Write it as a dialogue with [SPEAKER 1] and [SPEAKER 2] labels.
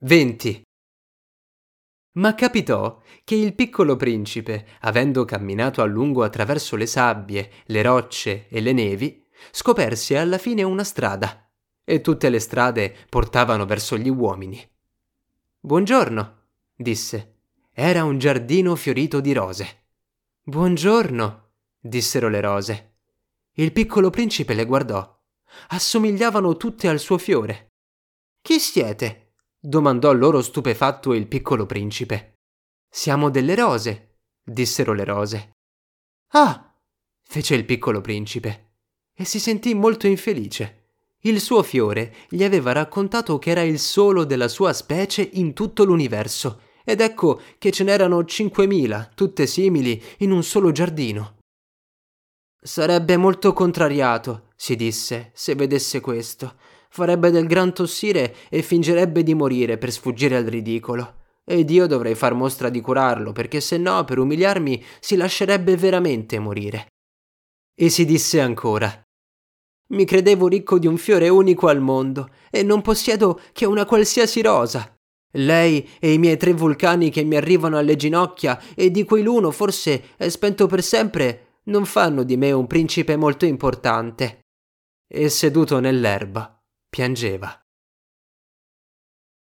[SPEAKER 1] 20. Ma capitò che il piccolo principe, avendo camminato a lungo attraverso le sabbie, le rocce e le nevi, scoperse alla fine una strada, e tutte le strade portavano verso gli uomini. Buongiorno, disse. Era un giardino fiorito di rose. Buongiorno, dissero le rose. Il piccolo principe le guardò. Assomigliavano tutte al suo fiore. Chi siete? Domandò loro stupefatto il piccolo principe. Siamo delle rose, dissero le rose. Ah, fece il piccolo principe, e si sentì molto infelice. Il suo fiore gli aveva raccontato che era il solo della sua specie in tutto l'universo, ed ecco che ce n'erano cinquemila, tutte simili, in un solo giardino. Sarebbe molto contrariato, si disse, se vedesse questo farebbe del gran tossire e fingerebbe di morire per sfuggire al ridicolo. Ed io dovrei far mostra di curarlo, perché se no, per umiliarmi, si lascerebbe veramente morire. E si disse ancora Mi credevo ricco di un fiore unico al mondo, e non possiedo che una qualsiasi rosa. Lei e i miei tre vulcani che mi arrivano alle ginocchia, e di cui l'uno forse è spento per sempre, non fanno di me un principe molto importante. E seduto nell'erba, piangeva.